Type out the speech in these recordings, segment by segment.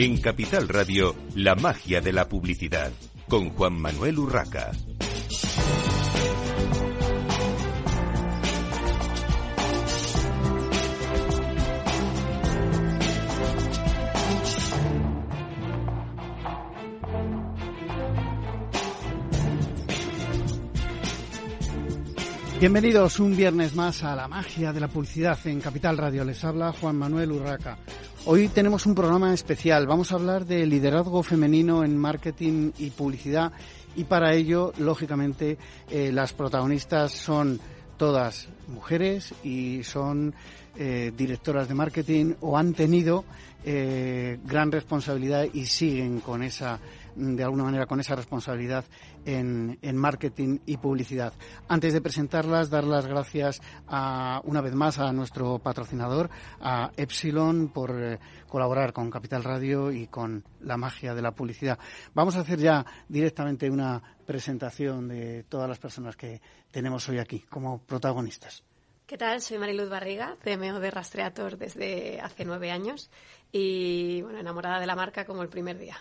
En Capital Radio, la magia de la publicidad, con Juan Manuel Urraca. Bienvenidos un viernes más a la magia de la publicidad en Capital Radio. Les habla Juan Manuel Urraca. Hoy tenemos un programa especial. Vamos a hablar de liderazgo femenino en marketing y publicidad y para ello, lógicamente, eh, las protagonistas son todas mujeres y son eh, directoras de marketing o han tenido eh, gran responsabilidad y siguen con esa de alguna manera con esa responsabilidad en, marketing y publicidad. Antes de presentarlas, dar las gracias a, una vez más a nuestro patrocinador, a Epsilon, por eh, colaborar con Capital Radio y con la magia de la publicidad. Vamos a hacer ya directamente una presentación de todas las personas que tenemos hoy aquí como protagonistas. ¿Qué tal? Soy Mariluz Barriga, CMO de Rastreator desde hace nueve años y bueno, enamorada de la marca como el primer día.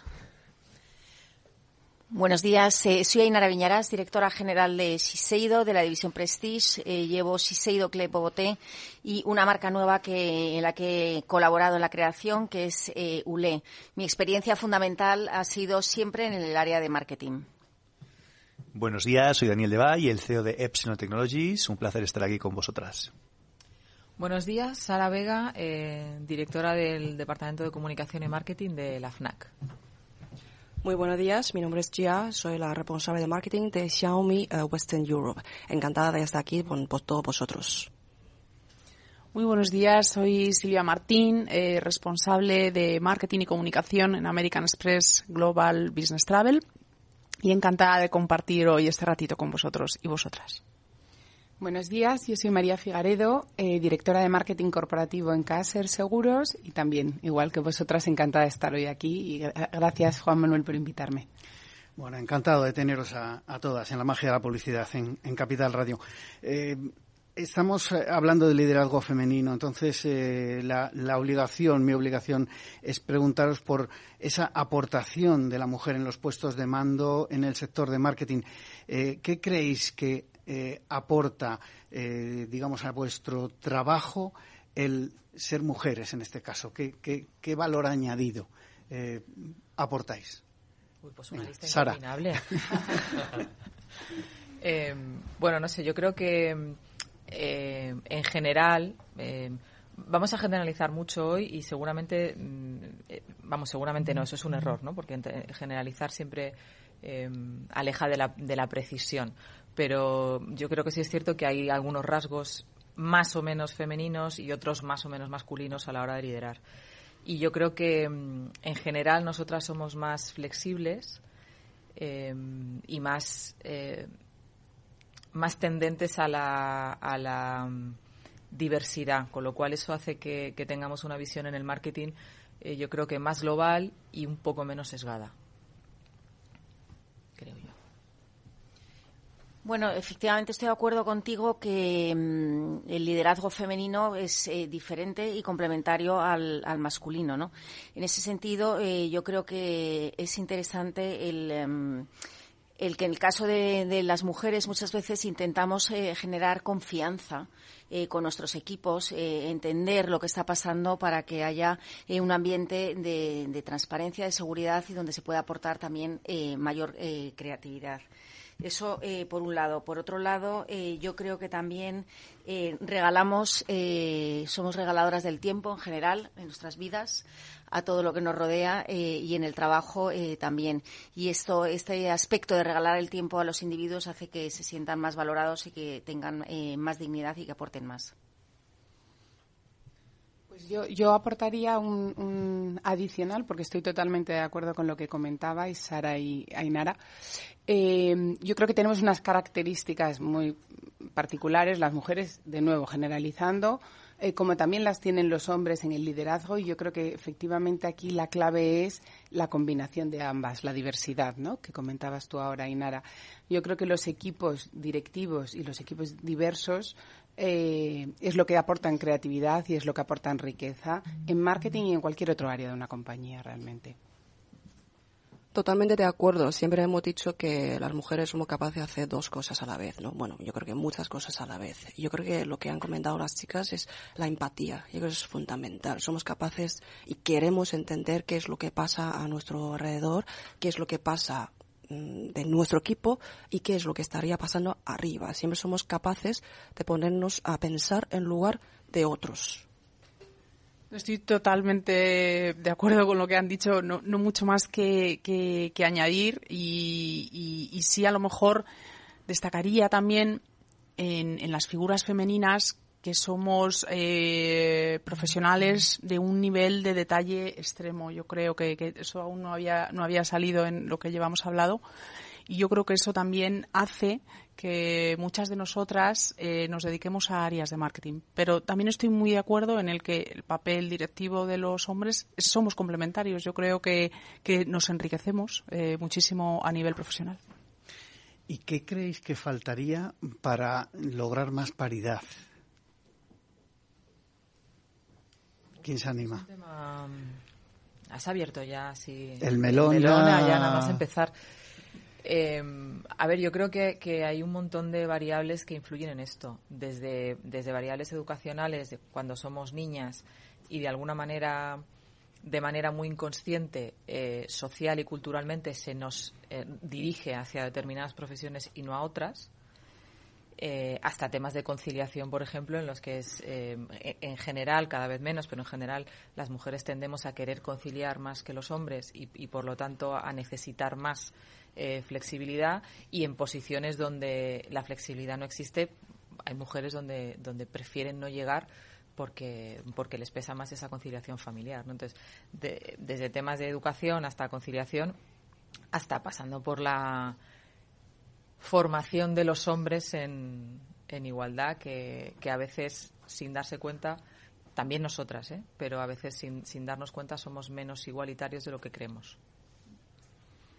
Buenos días, eh, soy Ainara Viñarás, directora general de Siseido, de la división Prestige. Eh, llevo Siseido Club Boboté y una marca nueva que, en la que he colaborado en la creación, que es eh, ULE. Mi experiencia fundamental ha sido siempre en el área de marketing. Buenos días, soy Daniel Devay, el CEO de Epsilon Technologies. Un placer estar aquí con vosotras. Buenos días, Sara Vega, directora del Departamento de Comunicación y Marketing de la FNAC. Muy buenos días, mi nombre es Gia, soy la responsable de marketing de Xiaomi uh, Western Europe. Encantada de estar aquí con, todos vosotros. Muy buenos días, soy Silvia Martín, eh, responsable de marketing y comunicación en American Express Global Business Travel y encantada de compartir hoy este ratito con vosotros y vosotras. Buenos días, yo soy María Figaredo, eh, directora de marketing corporativo en Caser Seguros y también, igual que vosotras, encantada de estar hoy aquí y gracias Juan Manuel por invitarme. Bueno, encantado de teneros a, todas en la magia de la publicidad en, Capital Radio. Eh, estamos eh, hablando de liderazgo femenino, entonces la, la, obligación, mi obligación es preguntaros por esa aportación de la mujer en los puestos de mando en el sector de marketing. ¿Qué creéis que eh, aporta, eh, digamos, a vuestro trabajo el ser mujeres en este caso? ¿Qué, qué, valor añadido eh, aportáis? Uy, pues una lista Sara. bueno, no sé, yo creo que en general vamos a generalizar mucho hoy y seguramente, mm, vamos, seguramente no, eso es un error, ¿no? Porque generalizar siempre aleja de la, de la precisión pero yo creo que sí es cierto que hay algunos rasgos más o menos femeninos y otros más o menos masculinos a la hora de liderar. Y yo creo que mm, en general nosotras somos más flexibles em, y más, eh, más tendentes a la, mm, diversidad, con lo cual eso hace que, tengamos una visión en el marketing, eh, yo creo que más global y un poco menos sesgada. Bueno, efectivamente estoy de acuerdo contigo que mm, el liderazgo femenino es eh, diferente y complementario al, masculino, ¿no? En ese sentido, eh, yo creo que es interesante el, em, que en el caso de, las mujeres muchas veces intentamos eh, generar confianza con nuestros equipos, entender lo que está pasando para que haya un ambiente de, de, transparencia, de seguridad y donde se pueda aportar también mayor creatividad. Eso eh, por un lado. Por otro lado, eh, yo creo que también eh, regalamos, somos regaladoras del tiempo en general en nuestras vidas a todo lo que nos rodea y en el trabajo también. Y esto, este aspecto de regalar el tiempo a los individuos hace que se sientan más valorados y que tengan más dignidad y que aporten más. Pues yo, yo aportaría un, adicional, porque estoy totalmente de acuerdo con lo que comentabais, Sara y Ainara. Eh, yo creo que tenemos unas características muy particulares, las mujeres, de nuevo, generalizando, eh, como también las tienen los hombres en el liderazgo, y yo creo que efectivamente aquí la clave es la combinación de ambas, la diversidad, ¿no? Que comentabas tú ahora, Ainara. Yo creo que los equipos directivos y los equipos diversos eh, es lo que aporta en creatividad y es lo que aporta en riqueza en marketing y en cualquier otro área de una compañía realmente. Totalmente de acuerdo. Siempre hemos dicho que las mujeres somos capaces de hacer dos cosas a la vez, ¿no? Bueno, yo creo que muchas cosas a la vez. Yo creo que lo que han comentado las chicas es la empatía. Yo creo que eso es fundamental. Somos capaces y queremos entender qué es lo que pasa a nuestro alrededor, qué es lo que pasa de nuestro equipo y qué es lo que estaría pasando arriba. Siempre somos capaces de ponernos a pensar en lugar de otros. Estoy totalmente de acuerdo con lo que han dicho, no, no mucho más que, que, añadir y, y, sí a lo mejor destacaría también en, en las figuras femeninas que somos eh, profesionales de un nivel de detalle extremo. Yo creo que, eso aún no había, no había salido en lo que llevamos hablado y yo creo que eso también hace que muchas de nosotras eh, nos dediquemos a áreas de marketing. Pero también estoy muy de acuerdo en el que el papel directivo de los hombres somos complementarios. Yo creo que, que nos enriquecemos eh, muchísimo a nivel profesional. ¿Y qué creéis que faltaría para lograr más paridad? ¿Quién se anima? Mm, has abierto ya, sí. El melón, ya... ya nada más empezar. Eh, a ver, yo creo que, hay un montón de variables que influyen en esto, desde, desde variables educacionales, de cuando somos niñas y de alguna manera, de manera muy inconsciente, eh, social y culturalmente, se nos eh, dirige hacia determinadas profesiones y no a otras. Eh, hasta temas de conciliación, por ejemplo, en los que es, en general, cada vez menos, pero en general las mujeres tendemos a querer conciliar más que los hombres y, y por lo tanto a necesitar más eh, flexibilidad y en posiciones donde la flexibilidad no existe, hay mujeres donde, donde prefieren no llegar porque, porque les pesa más esa conciliación familiar. Entonces, desde temas de educación hasta conciliación, hasta pasando por la formación de los hombres en, igualdad, que, que a veces, sin darse cuenta, también nosotras, ¿eh? pero a veces sin, sin darnos cuenta somos menos igualitarios de lo que creemos.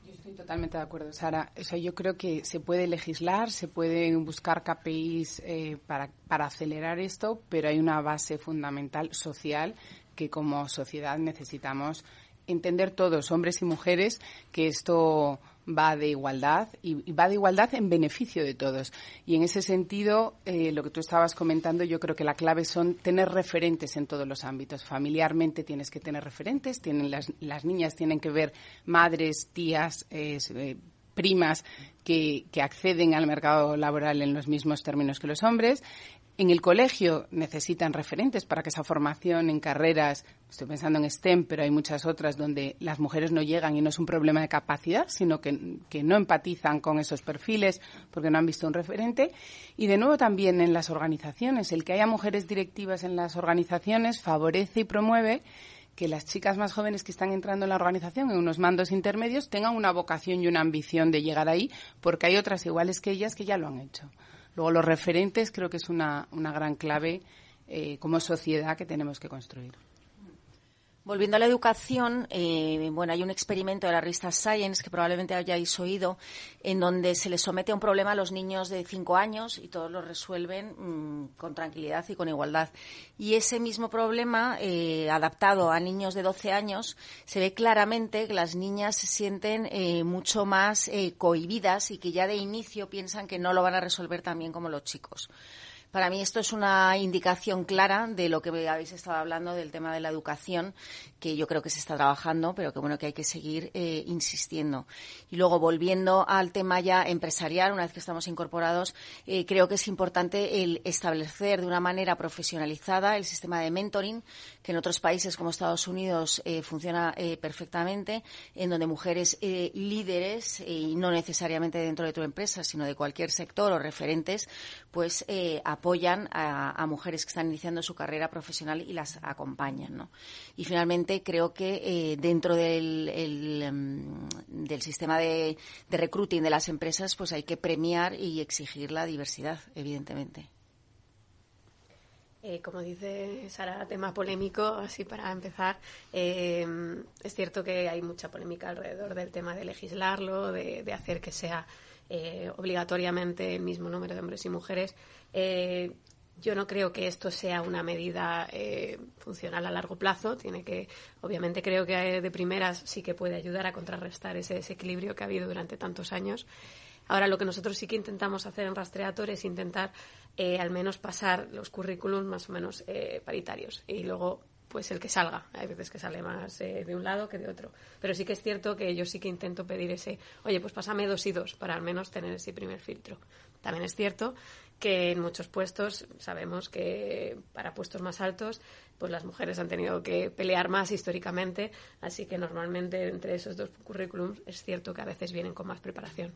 Estoy totalmente de acuerdo, Sara. O sea, yo creo que se puede legislar, se pueden buscar KPIs eh, para, para acelerar esto, pero hay una base fundamental social que como sociedad necesitamos entender todos, hombres y mujeres, que esto va de igualdad y, va de igualdad en beneficio de todos. Y en ese sentido, eh, lo que tú estabas comentando, yo creo que la clave son tener referentes en todos los ámbitos. Familiarmente tienes que tener referentes, tienen las, las niñas tienen que ver madres, tías, eh, primas que, que, acceden al mercado laboral en los mismos términos que los hombres. En el colegio necesitan referentes para que esa formación en carreras, estoy pensando en STEM, pero hay muchas otras donde las mujeres no llegan y no es un problema de capacidad, sino que, no empatizan con esos perfiles porque no han visto un referente. Y de nuevo también en las organizaciones, el que haya mujeres directivas en las organizaciones favorece y promueve que las chicas más jóvenes que están entrando en la organización en unos mandos intermedios tengan una vocación y una ambición de llegar ahí, porque hay otras iguales que ellas que ya lo han hecho. Luego, los referentes creo que es una, una gran clave eh, como sociedad que tenemos que construir. Volviendo a la educación, eh, bueno, hay un experimento de la revista Science que probablemente hayáis oído, en donde se les somete a un problema a los niños de cinco años y todos lo resuelven mm, con tranquilidad y con igualdad. Y ese mismo problema, eh, adaptado a niños de 12 años, se ve claramente que las niñas se sienten eh, mucho más cohibidas y que ya de inicio piensan que no lo van a resolver tan bien como los chicos. Para mí esto es una indicación clara de lo que habéis estado hablando del tema de la educación, que yo creo que se está trabajando, pero que bueno que hay que seguir eh, insistiendo. Y luego volviendo al tema ya empresarial, una vez que estamos incorporados, eh, creo que es importante el establecer de una manera profesionalizada el sistema de mentoring, que en otros países como Estados Unidos eh, funciona perfectamente, en donde mujeres líderes y no necesariamente dentro de tu empresa, sino de cualquier sector o referentes, pues apoyan a, mujeres que están iniciando su carrera profesional y las acompañan. ¿no? Y finalmente creo que eh, dentro del, em, del sistema de, de recruiting de las empresas pues hay que premiar y exigir la diversidad, evidentemente. Eh, como dice Sara, tema polémico, así para empezar. Eh, es cierto que hay mucha polémica alrededor del tema de legislarlo, de, de hacer que sea obligatoriamente el mismo número de hombres y mujeres. Eh, Yo no creo que esto sea una medida eh, funcional a largo plazo. Tiene que, obviamente, creo que de primeras sí que puede ayudar a contrarrestar ese desequilibrio que ha habido durante tantos años. Ahora, lo que nosotros sí que intentamos hacer en Rastreator es intentar eh, al menos pasar los currículums más o menos eh, paritarios y luego pues el que salga. Hay veces que sale más eh, de un lado que de otro. Pero sí que es cierto que yo sí que intento pedir ese, oye, pues pásame dos y dos para al menos tener ese primer filtro. También es cierto que en muchos puestos sabemos que para puestos más altos pues las mujeres han tenido que pelear más históricamente, así que normalmente entre esos dos currículums es cierto que a veces vienen con más preparación.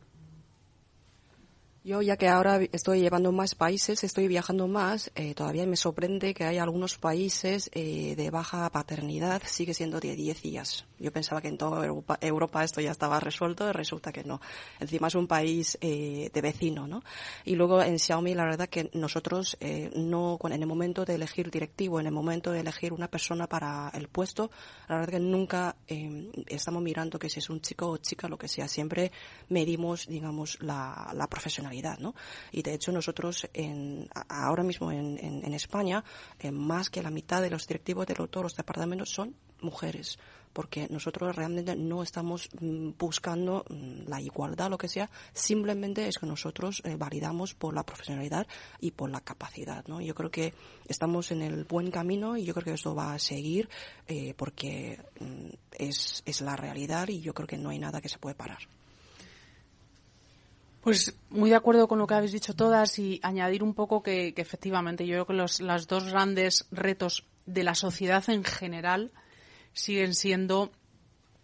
Yo, ya que ahora estoy llevando más países, estoy viajando más, eh, todavía me sorprende que hay algunos países eh, de baja paternidad, sigue siendo de 10 días. Yo pensaba que en toda Europa, esto ya estaba resuelto, y resulta que no. Encima es un país eh, de vecino, ¿no? Y luego en Xiaomi, la verdad que nosotros no, en el momento de elegir directivo, en el momento de elegir una persona para el puesto, la verdad que nunca estamos mirando que si es un chico o chica, lo que sea. Siempre medimos, digamos, la, la profesionalidad y de hecho nosotros en, ahora mismo en, España, eh, más que la mitad de los directivos de todos los departamentos son mujeres porque nosotros realmente no estamos mm, buscando mm, la igualdad, lo que sea, simplemente es que nosotros eh, validamos por la profesionalidad y por la capacidad, ¿no? Yo creo que estamos en el buen camino y yo creo que esto va a seguir eh, porque mm, es, es la realidad y yo creo que no hay nada que se puede parar. Pues muy de acuerdo con lo que habéis dicho todas y añadir un poco que, efectivamente yo creo que los las dos grandes retos de la sociedad en general siguen siendo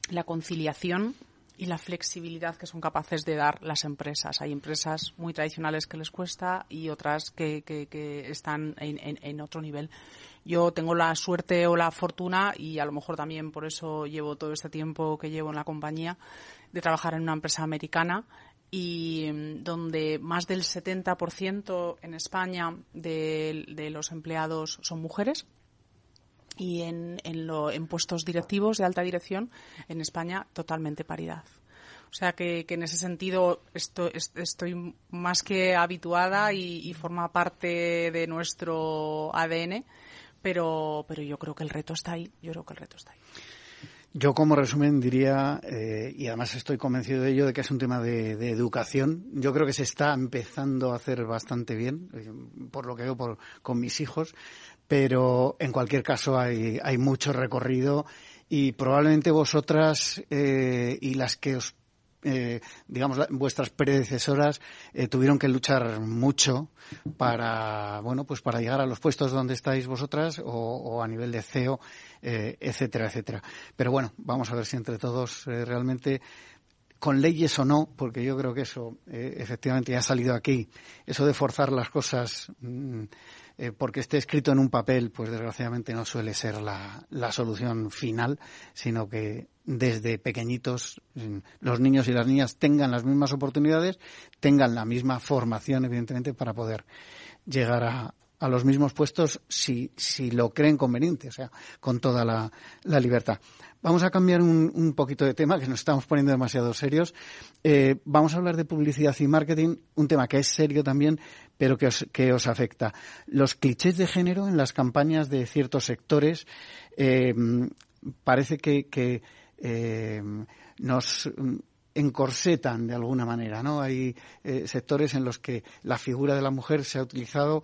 la conciliación y la flexibilidad que son capaces de dar las empresas. Hay empresas muy tradicionales que les cuesta y otras que, están en, otro nivel. Yo tengo la suerte o la fortuna, y a lo mejor también por eso llevo todo este tiempo que llevo en la compañía, de trabajar en una empresa americana y mm, donde más del 70% en España de, los empleados son mujeres y en, en, puestos directivos de alta dirección en España totalmente paridad. O sea que, en ese sentido estoy, más que habituada y, forma parte de nuestro ADN, pero, pero yo creo que el reto está ahí. Yo creo que el reto está ahí. Yo como resumen diría, eh, y además estoy convencido de ello, de que es un tema de, educación. Yo creo que se está empezando a hacer bastante bien, eh, por lo que veo por, con mis hijos, pero en cualquier caso hay, hay mucho recorrido y probablemente vosotras eh, y las que os eh, digamos, vuestras predecesoras eh, tuvieron que luchar mucho para, bueno, pues para llegar a los puestos donde estáis vosotras o, a nivel de CEO, eh, etcétera, etcétera. Pero bueno, vamos a ver si entre todos realmente con leyes o no, porque yo creo que eso efectivamente ya ha salido aquí, eso de forzar las cosas mm, porque esté escrito en un papel, pues desgraciadamente no suele ser la, la solución final, sino que desde pequeñitos mm, los niños y las niñas tengan las mismas oportunidades, tengan la misma formación, evidentemente, para poder llegar a, a los mismos puestos si, si lo creen conveniente, o sea, con toda la, la libertad. Vamos a cambiar un, un, poquito de tema, que nos estamos poniendo demasiado serios. Eh, vamos a hablar de publicidad y marketing, un tema que es serio también, pero que os, que os afecta. Los clichés de género en las campañas de ciertos sectores eh, parece que, eh, nos encorsetan de alguna manera, ¿no? Hay sectores en los que la figura de la mujer se ha utilizado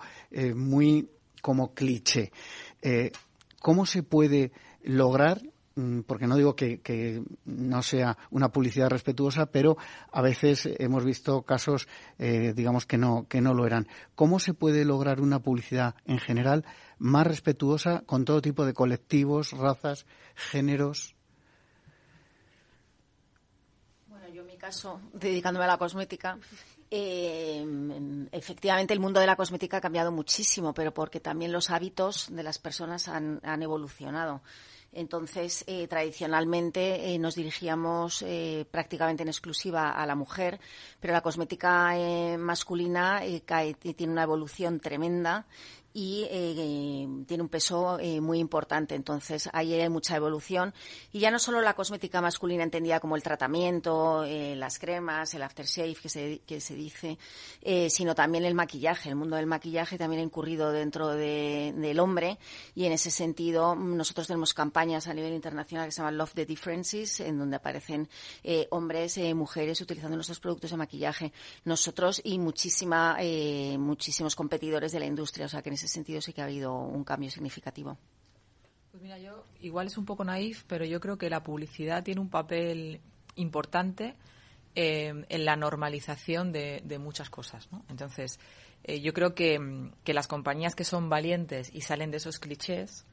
muy como cliché. ¿Cómo se puede lograr porque no digo que, no sea una publicidad respetuosa, pero a veces hemos visto casos, digamos, que no, que no lo eran. ¿Cómo se puede lograr una publicidad en general más respetuosa con todo tipo de colectivos, razas, géneros? caso, dedicándome a la cosmética, eh, efectivamente el mundo de la cosmética ha cambiado muchísimo, pero porque también los hábitos de las personas han, evolucionado. Entonces, eh, tradicionalmente eh, nos dirigíamos prácticamente en exclusiva a la mujer, pero la cosmética masculina tiene una evolución tremenda y eh, tiene un peso eh, muy importante. Entonces, ahí hay mucha evolución. Y ya no solo la cosmética masculina entendida como el tratamiento, eh, las cremas, el aftershave que se, que se dice, sino también el maquillaje. El mundo del maquillaje también ha incurrido dentro del hombre y en ese sentido nosotros tenemos campañas a nivel internacional que se llaman Love the Differences, en donde aparecen hombres, y mujeres utilizando nuestros productos de maquillaje. Nosotros y muchísima, muchísimos competidores de la industria. O sea, que sentido sí que ha habido un cambio significativo. Pues mira, yo igual es un poco naif, pero yo creo que la publicidad tiene un papel importante eh, en la normalización de, muchas cosas. ¿no? Entonces, eh, yo creo que, las compañías que son valientes y salen de esos clichés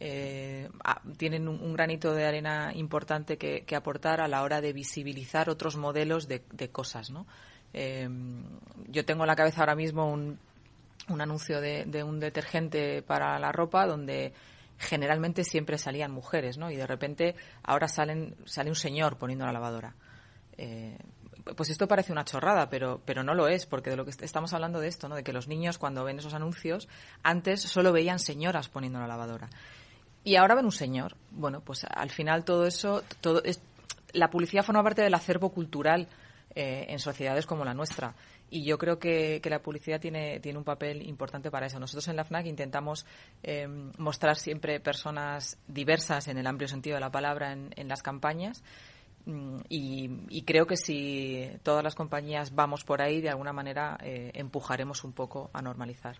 eh, tienen un, granito de arena importante que, aportar a la hora de visibilizar otros modelos de, de cosas. ¿no? yo tengo en la cabeza ahora mismo un un anuncio de, un detergente para la ropa donde generalmente siempre salían mujeres, ¿no? Y de repente ahora salen, sale un señor poniendo la lavadora. Eh, pues esto parece una chorrada, pero, pero no lo es, porque de lo que estamos hablando de esto, ¿no? De que los niños cuando ven esos anuncios, antes solo veían señoras poniendo la lavadora. Y ahora ven un señor. Bueno, pues al final todo eso, todo es, la publicidad forma parte del acervo cultural eh, en sociedades como la nuestra. Y yo creo que, la publicidad tiene, tiene un papel importante para eso. Nosotros en la FNAC intentamos em, mostrar siempre personas diversas en el amplio sentido de la palabra en, las campañas. Mm, y, creo que si todas las compañías vamos por ahí, de alguna manera eh, empujaremos un poco a normalizar.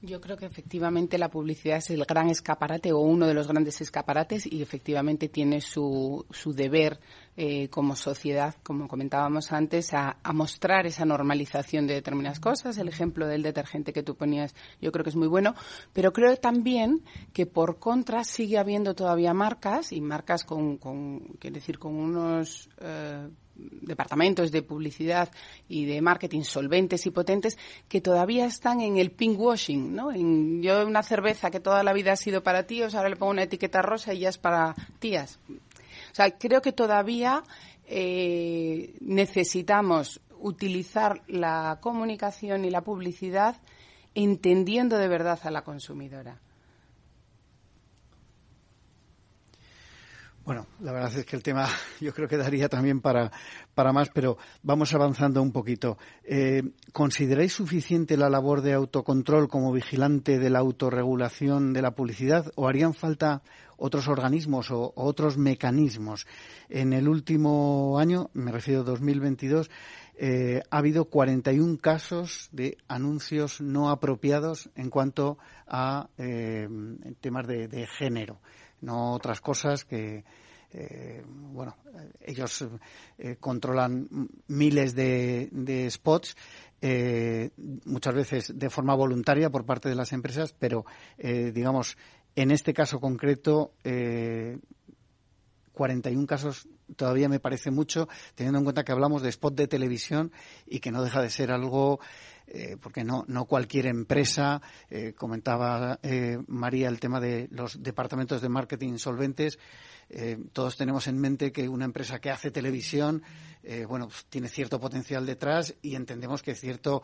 Yo creo que efectivamente la publicidad es el gran escaparate o uno de los grandes escaparates y efectivamente tiene su, su deber eh, como sociedad, como comentábamos antes, a, mostrar esa normalización de determinadas cosas. El ejemplo del detergente que tú ponías yo creo que es muy bueno, pero creo también que por contra sigue habiendo todavía marcas y marcas con, con quiero decir, con unos eh, departamentos de publicidad y de marketing solventes y potentes que todavía están en el pink washing, ¿no? En, yo una cerveza que toda la vida ha sido para tíos, ahora le pongo una etiqueta rosa y ya es para tías. O sea, creo que todavía eh, necesitamos utilizar la comunicación y la publicidad entendiendo de verdad a la consumidora. Bueno, la verdad es que el tema yo creo que daría también para, para más, pero vamos avanzando un poquito. Eh, ¿Consideráis suficiente la labor de autocontrol como vigilante de la autorregulación de la publicidad o harían falta otros organismos o, otros mecanismos? En el último año, me refiero a 2022, eh, ha habido 41 casos de anuncios no apropiados en cuanto a eh, temas de género no otras cosas que, eh, bueno, ellos eh, controlan miles de, spots, eh, muchas veces de forma voluntaria por parte de las empresas, pero digamos, en este caso concreto, 41 casos todavía me parece mucho, teniendo en cuenta que hablamos de spot de televisión y que no deja de ser algo eh, porque no, cualquier empresa, eh, comentaba eh, María el tema de los departamentos de marketing solventes, todos tenemos en mente que una empresa que hace televisión, bueno, pues tiene cierto potencial detrás y entendemos que cierto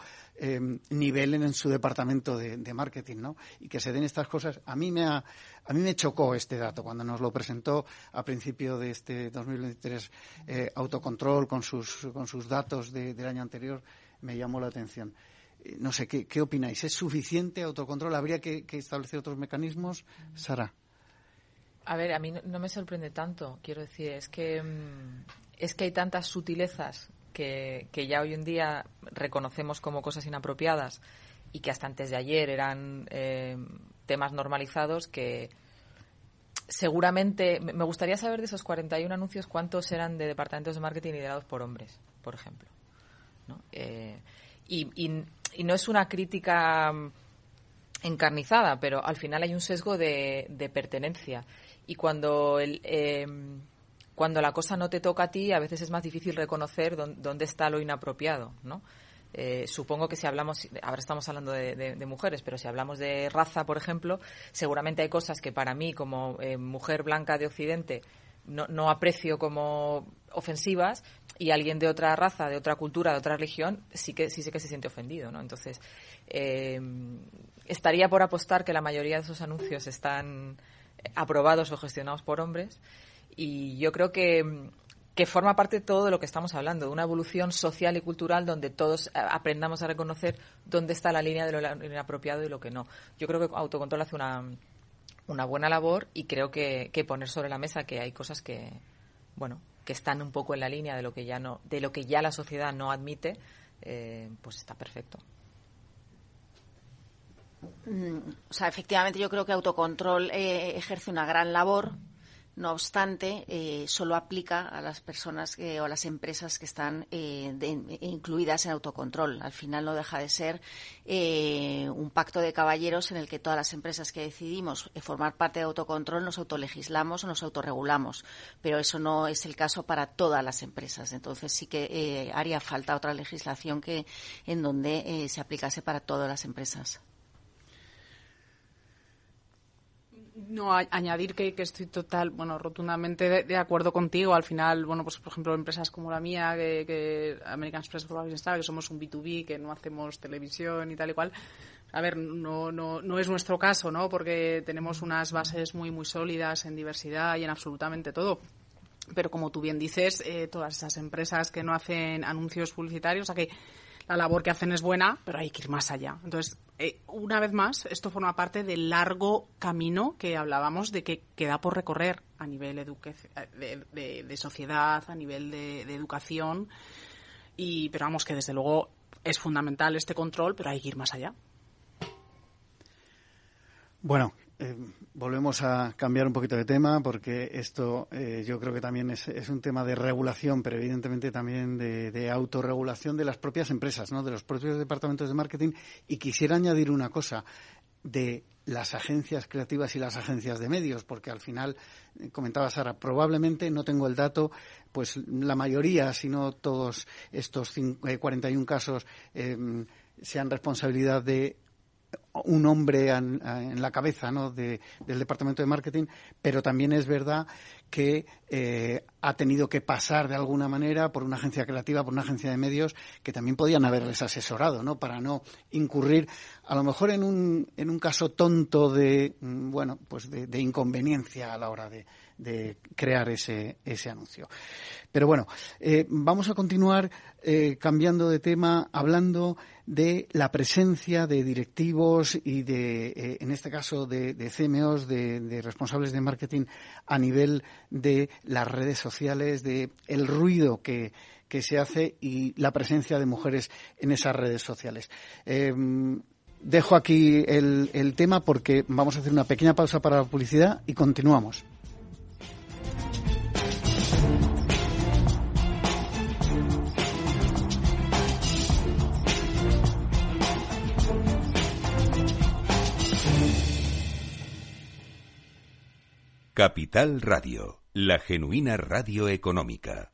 nivel en, su departamento de, marketing, ¿no? Y que se den estas cosas. A mí me a mí me chocó este dato cuando nos lo presentó a principio de este 2023 autocontrol con sus con sus datos del año anterior me llamó la atención. Eh, no sé, ¿qué, opináis? ¿Es suficiente autocontrol? ¿Habría que, establecer otros mecanismos? Sara. A ver, a mí no, me sorprende tanto. Quiero decir, es que, mm, es que hay tantas sutilezas que, ya hoy en día reconocemos como cosas inapropiadas y que hasta antes de ayer eran eh, temas normalizados que seguramente me gustaría saber de esos 41 anuncios cuántos eran de departamentos de marketing liderados por hombres, por ejemplo. ¿no? Eh, y no es una crítica mm, encarnizada, pero al final hay un sesgo de, pertenencia. Y cuando, el, em, cuando la cosa no te toca a ti, a veces es más difícil reconocer dónde, está lo inapropiado, ¿no? Eh, supongo que si hablamos, ahora estamos hablando de, mujeres, pero si hablamos de raza, por ejemplo, seguramente hay cosas que para mí, como eh, mujer blanca de Occidente, no aprecio como ofensivas y alguien de otra raza, de otra cultura, de otra religión, sí que sí sé que se siente ofendido, ¿no? Entonces, eh, estaría por apostar que la mayoría de esos anuncios están aprobados o gestionados por hombres y yo creo que que forma parte de todo de lo que estamos hablando, de una evolución social y cultural donde todos eh, aprendamos a reconocer dónde está la línea de lo inapropiado y lo que no. Yo creo que Autocontrol hace una, una buena labor y creo que, que poner sobre la mesa que hay cosas que, bueno, que están un poco en la línea de lo que ya no, de lo que ya la sociedad no admite, eh, pues está perfecto. Mm, o sea, efectivamente yo creo que autocontrol eh, ejerce una gran labor no obstante, eh, solo aplica a las personas o a las empresas que están eh, incluidas en autocontrol. Al final no deja de ser eh, un pacto de caballeros en el que todas las empresas que decidimos formar parte de autocontrol nos autolegislamos o nos autorregulamos. Pero eso no es el caso para todas las empresas. Entonces sí que haría falta otra legislación que en donde se aplicase para todas las empresas. No, añadir que, estoy total, bueno, rotundamente de, acuerdo contigo. Al final, bueno, pues por ejemplo, empresas como la mía, que, American Express Global Business que somos un B2B, que no hacemos televisión y tal y cual. A ver, no, no, no es nuestro caso, ¿no? Porque tenemos unas bases muy, muy sólidas en diversidad y en absolutamente todo. Pero como tú bien dices, eh, todas esas empresas que no hacen anuncios publicitarios, o sea que la labor que hacen es buena, pero hay que ir más allá. Entonces, eh, una vez más, esto forma parte del largo camino que hablábamos de que queda por recorrer a nivel de, sociedad, a nivel de, educación. Y, pero vamos, que desde luego es fundamental este control, pero hay que ir más allá. Bueno, eh, volvemos a cambiar un poquito de tema porque esto eh, yo creo que también es, un tema de regulación, pero evidentemente también de, autorregulación de las propias empresas, ¿no? de los propios departamentos de marketing. Y quisiera añadir una cosa de las agencias creativas y las agencias de medios, porque al final, eh, comentaba Sara, probablemente, no tengo el dato, pues la mayoría, si no todos estos 41 casos, sean responsabilidad de un hombre en, la cabeza ¿no? del departamento de marketing, pero también es verdad que eh, ha tenido que pasar de alguna manera por una agencia creativa, por una agencia de medios, que también podían haberles asesorado, ¿no? Para no incurrir, a lo mejor en un, en un caso tonto de, mm, bueno, pues de, inconveniencia a la hora de, crear ese, ese anuncio. Pero bueno, eh, vamos a continuar eh, cambiando de tema, hablando de la presencia de directivos y de, eh, en este caso, de, CMOs, de, responsables de marketing a nivel de las redes sociales, de el ruido que, se hace y la presencia de mujeres en esas redes sociales. Em, dejo aquí el, el tema porque vamos a hacer una pequeña pausa para la publicidad y continuamos. Capital Radio, la genuina radio económica.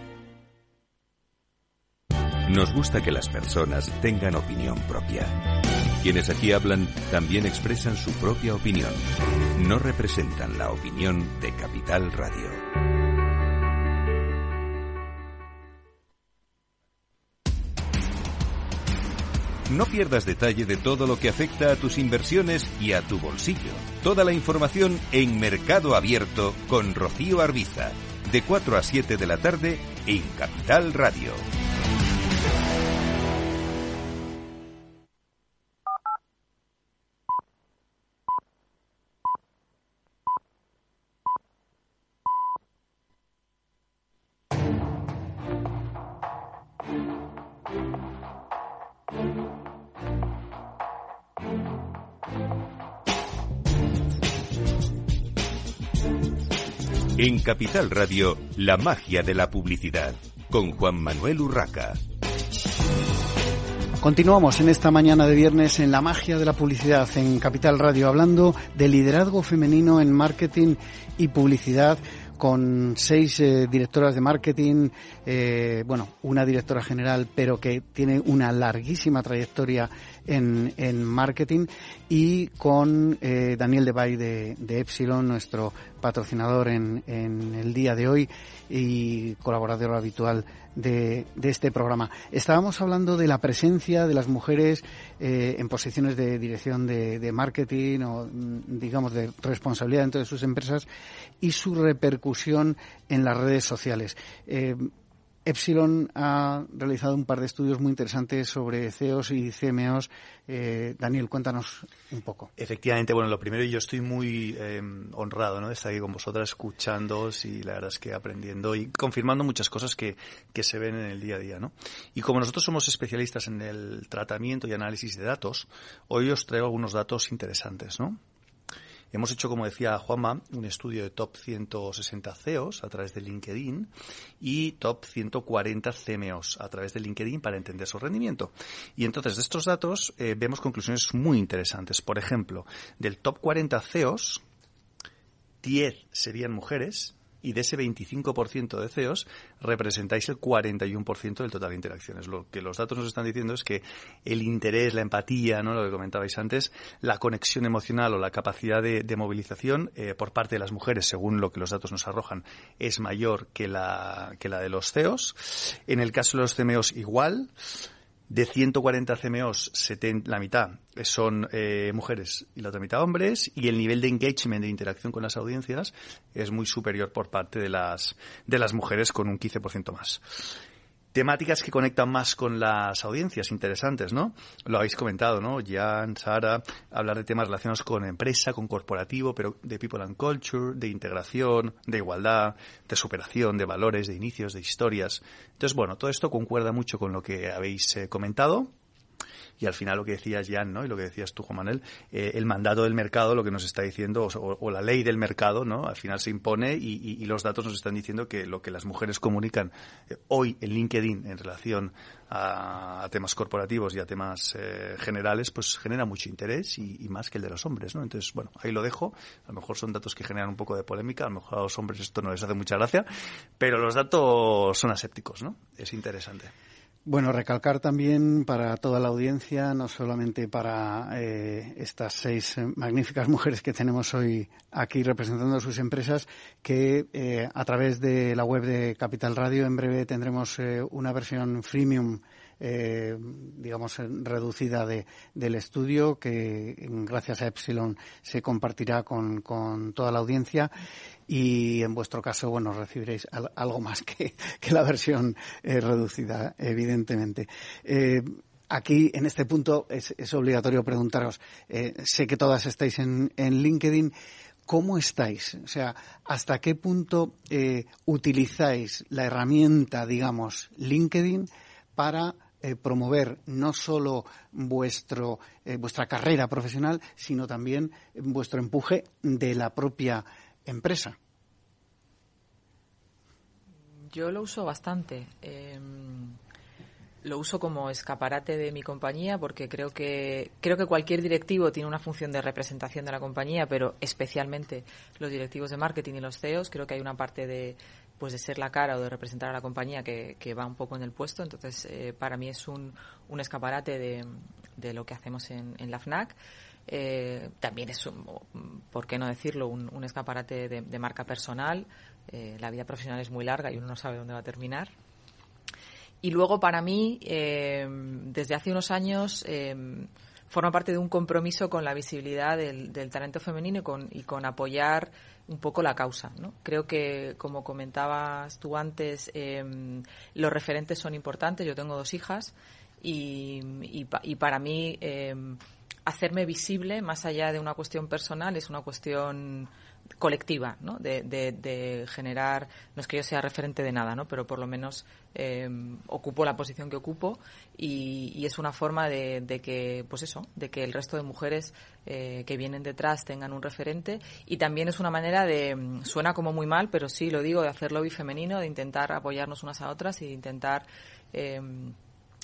Nos gusta que las personas tengan opinión propia. Quienes aquí hablan también expresan su propia opinión. No representan la opinión de Capital Radio. No pierdas detalle de todo lo que afecta a tus inversiones y a tu bolsillo. Toda la información en Mercado Abierto con Rocío Arbiza, de 4 a 7 de la tarde en Capital Radio. En Capital Radio, la magia de la publicidad, con Juan Manuel Urraca. Continuamos en esta mañana de viernes en la magia de la publicidad en Capital Radio, hablando de liderazgo femenino en marketing y publicidad con seis eh, directoras de marketing, eh, bueno, una directora general, pero que tiene una larguísima trayectoria en, en marketing, y con eh, Daniel Debay de, de Epsilon, nuestro patrocinador en, en el día de hoy y colaborador habitual de, de, este programa. Estábamos hablando de la presencia de las mujeres eh, en posiciones de dirección de, de, marketing o, mm, digamos, de responsabilidad dentro de sus empresas y su repercusión en las redes sociales. Eh, Epsilon ha realizado un par de estudios muy interesantes sobre CEOs y CMOs. Eh, Daniel, cuéntanos un poco. Efectivamente, bueno, lo primero, yo estoy muy eh, honrado ¿no? de estar aquí con vosotras escuchándoos y la verdad es que aprendiendo y confirmando muchas cosas que, que se ven en el día a día. ¿no? Y como nosotros somos especialistas en el tratamiento y análisis de datos, hoy os traigo algunos datos interesantes. ¿no? Hemos hecho, como decía Juanma, un estudio de top 160 CEOs a través de LinkedIn y top 140 CMOs a través de LinkedIn para entender su rendimiento. Y entonces de estos datos eh, vemos conclusiones muy interesantes. Por ejemplo, del top 40 CEOs, 10 serían mujeres y de ese 25% de CEOs representáis el 41% del total de interacciones. Lo que los datos nos están diciendo es que el interés, la empatía, ¿no? lo que comentabais antes, la conexión emocional o la capacidad de, de movilización eh, por parte de las mujeres, según lo que los datos nos arrojan, es mayor que la, que la de los CEOs. En el caso de los CMOs igual. De 140 CMOs, 70, la mitad son eh, mujeres y la otra mitad hombres, y el nivel de engagement, de interacción con las audiencias, es muy superior por parte de las, de las mujeres, con un 15% más temáticas que conectan más con las audiencias, interesantes, ¿no? Lo habéis comentado, ¿no? Jan, Sara, hablar de temas relacionados con empresa, con corporativo, pero de people and culture, de integración, de igualdad, de superación, de valores, de inicios, de historias. Entonces, bueno, todo esto concuerda mucho con lo que habéis eh, comentado y al final lo que decías Jan, ¿no? Y lo que decías tú, Juan Manuel, eh, el mandato del mercado lo que nos está diciendo, o, la ley del mercado, ¿no? Al final se impone y, los datos nos están diciendo que lo que las mujeres comunican eh, hoy en LinkedIn en relación a, a temas corporativos y a temas eh, generales, pues genera mucho interés y, y, más que el de los hombres, ¿no? Entonces, bueno, ahí lo dejo. A lo mejor son datos que generan un poco de polémica, a lo mejor a los hombres esto no les hace mucha gracia, pero los datos son asépticos, ¿no? Es interesante. Bueno, recalcar también para toda la audiencia, no solamente para eh, estas seis magníficas mujeres que tenemos hoy aquí representando sus empresas, que eh, a través de la web de Capital Radio en breve tendremos eh, una versión freemium eh, digamos, reducida de, del estudio que gracias a Epsilon se compartirá con, con toda la audiencia y en vuestro caso, bueno, recibiréis al, algo más que, que la versión eh, reducida, evidentemente. Eh, aquí, en este punto, es, obligatorio preguntaros, eh, sé que todas estáis en, en LinkedIn, ¿Cómo estáis? O sea, ¿hasta qué punto eh, utilizáis la herramienta, digamos, LinkedIn para eh, promover no solo vuestro, eh, vuestra carrera profesional, sino también vuestro empuje de la propia empresa. Yo lo uso bastante. Eh, lo uso como escaparate de mi compañía porque creo que creo que cualquier directivo tiene una función de representación de la compañía, pero especialmente los directivos de marketing y los CEOs creo que hay una parte de pues de ser la cara o de representar a la compañía que, que va un poco en el puesto. Entonces, eh, para mí es un, un escaparate de, de, lo que hacemos en, en la FNAC. Eh, también es, un, por qué no decirlo, un, un escaparate de, de, marca personal. Eh, la vida profesional es muy larga y uno no sabe dónde va a terminar. Y luego, para mí, eh, desde hace unos años, eh, forma parte de un compromiso con la visibilidad del, talento femenino y con, y con apoyar un poco la causa. ¿no? Creo que, como comentabas tú antes, em, los referentes son importantes. Yo tengo dos hijas y, y, para mí em, hacerme visible, más allá de una cuestión personal, es una cuestión colectiva, ¿no? De, de, generar, no es que yo sea referente de nada, ¿no? Pero por lo menos eh, ocupo la posición que ocupo y, es una forma de, que, pues eso, de que el resto de mujeres eh, que vienen detrás tengan un referente y también es una manera de, mm, suena como muy mal, pero sí lo digo, de hacer lobby femenino, de intentar apoyarnos unas a otras y de intentar eh,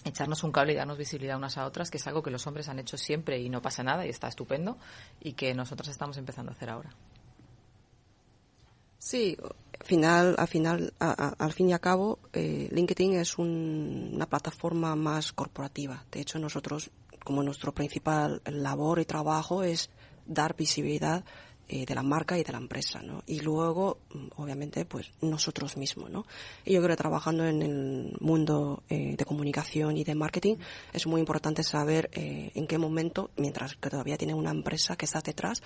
echarnos un cable y darnos visibilidad unas a otras, que es algo que los hombres han hecho siempre y no pasa nada y está estupendo y que nosotras estamos empezando a hacer ahora. Sí, final, al final, al fin y al cabo, eh, LinkedIn es una plataforma más corporativa. De hecho, nosotros, como nuestro principal labor y trabajo es dar visibilidad eh, de la marca y de la empresa, ¿no? Y luego, mm, obviamente, pues nosotros mismos, ¿no? Y yo creo que trabajando en el mundo eh, de comunicación y de marketing es muy importante saber eh, en qué momento, mientras que todavía tiene una empresa que está detrás,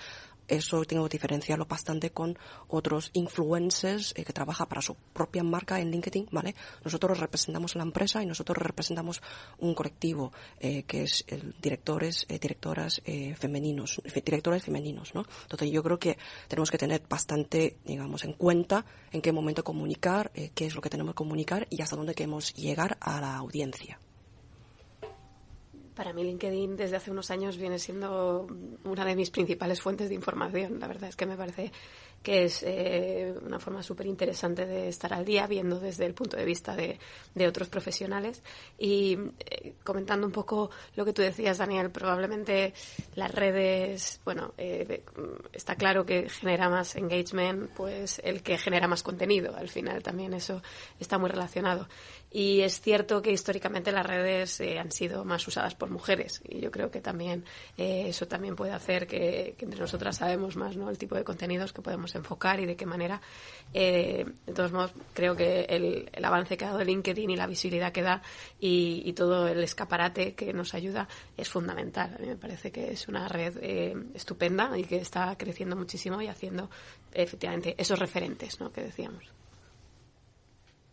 eso tengo que diferenciarlo bastante con otros influencers que trabajan para su propia marca en LinkedIn, ¿vale? Nosotros representamos a la empresa y nosotros representamos un colectivo que es el directores, directoras femeninos, directores femeninos, ¿no? Entonces yo creo que tenemos que tener bastante, digamos, en cuenta en qué momento comunicar, eh, qué es lo que tenemos que comunicar y hasta dónde queremos llegar a la audiencia. Para mí LinkedIn desde hace unos años viene siendo una de mis principales fuentes de información. La verdad es que me parece que es eh, una forma súper interesante de estar al día, viendo desde el punto de vista de, de otros profesionales. Y eh, comentando un poco lo que tú decías, Daniel, probablemente las redes, bueno, eh, está claro que genera más engagement, pues el que genera más contenido. Al final también eso está muy relacionado. Y es cierto que históricamente las redes eh, han sido más usadas por mujeres y yo creo que también eh, eso también puede hacer que, entre nosotras sabemos más no el tipo de contenidos que podemos enfocar y de qué manera. Eh, de todos modos, creo que el, avance que ha dado LinkedIn y la visibilidad que da y, todo el escaparate que nos ayuda es fundamental. A mí me parece que es una red estupenda y que está creciendo muchísimo y haciendo efectivamente esos referentes ¿no? que decíamos.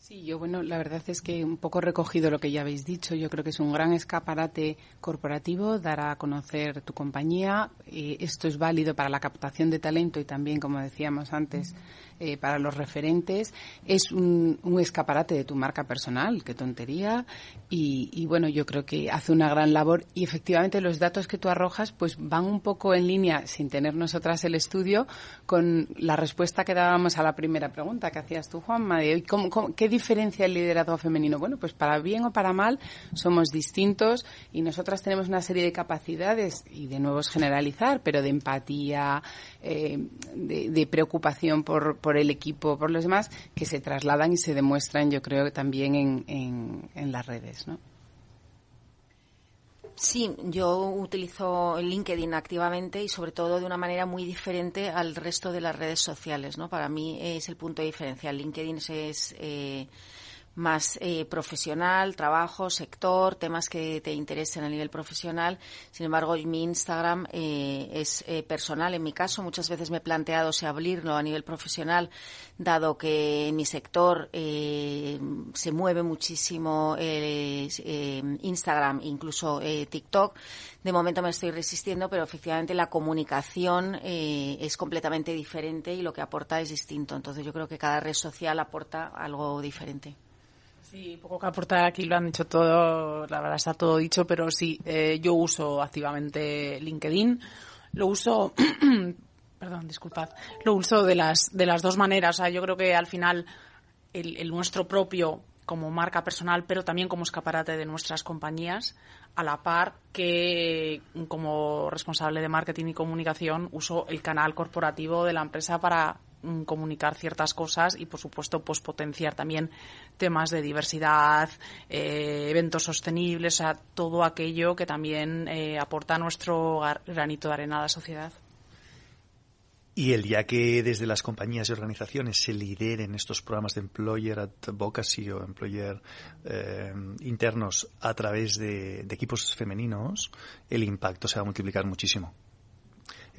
Sí, yo bueno, la verdad es que un poco recogido lo que ya habéis dicho, yo creo que es un gran escaparate corporativo dar a conocer tu compañía. Eh, esto es válido para la captación de talento y también, como decíamos antes, eh, para los referentes. Es un, escaparate de tu marca personal, qué tontería. Y, bueno, yo creo que hace una gran labor y efectivamente los datos que tú arrojas pues van un poco en línea, sin tener nosotras el estudio, con la respuesta que dábamos a la primera pregunta que hacías tú, Juanma, de qué diferencia el liderazgo femenino? Bueno, pues para bien o para mal somos distintos y nosotras tenemos una serie de capacidades, y de nuevo es generalizar, pero de empatía, eh, de, preocupación por el equipo, por los demás, que se trasladan y se demuestran, yo creo, también en, en, las redes, ¿no? Sí, yo utilizo LinkedIn activamente y sobre todo de una manera muy diferente al resto de las redes sociales, ¿no? Para mí es el punto de diferencia. LinkedIn es, eh, más eh, profesional, trabajo, sector, temas que te interesen a nivel profesional. Sin embargo, mi Instagram eh, es eh, personal. En mi caso, muchas veces me he planteado si abrirlo a nivel profesional, dado que en mi sector se mueve muchísimo Instagram, incluso TikTok. De momento me estoy resistiendo, pero efectivamente la comunicación es completamente diferente y lo que aporta es distinto. Entonces, yo creo que cada red social aporta algo diferente. Sí, poco que aportar aquí lo han dicho todo, la verdad está todo dicho, pero sí, eh, yo uso activamente LinkedIn, lo uso, perdón, disculpad, lo uso de las, de las dos maneras, o sea, yo creo que al final el, el nuestro propio como marca personal, pero también como escaparate de nuestras compañías, a la par que como responsable de marketing y comunicación uso el canal corporativo de la empresa para comunicar ciertas cosas y, por supuesto, pues potenciar también temas de diversidad, eh, eventos sostenibles, todo aquello que también eh, aporta nuestro granito de arena a la sociedad. Y el día que desde las compañías y organizaciones se lideren estos programas de employer advocacy o employer eh, internos a través de, equipos femeninos, el impacto se va a multiplicar muchísimo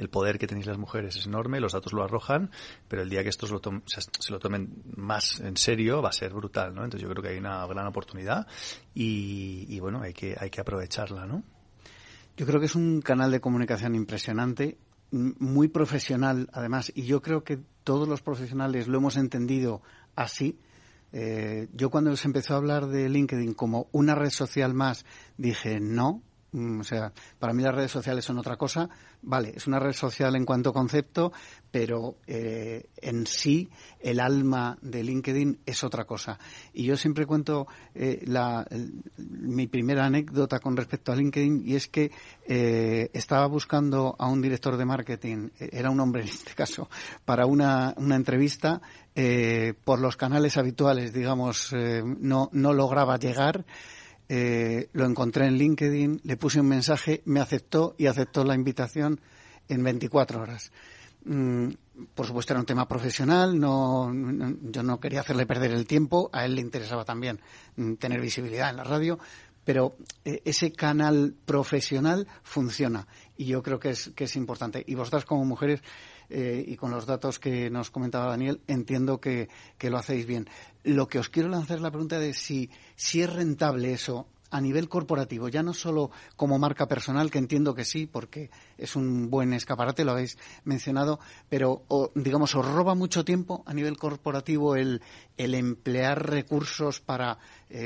el poder que tenéis las mujeres es enorme, los datos lo arrojan, pero el día que estos lo se lo tomen más en serio va a ser brutal, ¿no? Entonces yo creo que hay una gran oportunidad y, y bueno, hay que, hay que aprovecharla, ¿no? Yo creo que es un canal de comunicación impresionante muy profesional, además, y yo creo que todos los profesionales lo hemos entendido así. Eh, yo cuando se empezó a hablar de LinkedIn como una red social más, dije no, o sea, para mí las redes sociales son otra cosa. Vale, es una red social en cuanto concepto, pero eh, en sí el alma de LinkedIn es otra cosa. Y yo siempre cuento eh, la, mi primera anécdota con respecto a LinkedIn y es que eh, estaba buscando a un director de marketing, era un hombre en este caso, para una, una entrevista. por los canales habituales, digamos, no, no lograba llegar. Eh, lo encontré en LinkedIn, le puse un mensaje, me aceptó y aceptó la invitación en 24 horas. Mm, por supuesto era un tema profesional, no, yo no quería hacerle perder el tiempo, a él le interesaba también mm, tener visibilidad en la radio, pero eh, ese canal profesional funciona y yo creo que es, que es importante. Y vosotras como mujeres eh, y con los datos que nos comentaba Daniel, entiendo que, que, lo hacéis bien. Lo que os quiero lanzar es la pregunta de si, si es rentable eso a nivel corporativo, ya no solo como marca personal, que entiendo que sí, porque es un buen escaparate, lo habéis mencionado, pero digamos, os roba mucho tiempo a nivel corporativo el, el emplear recursos para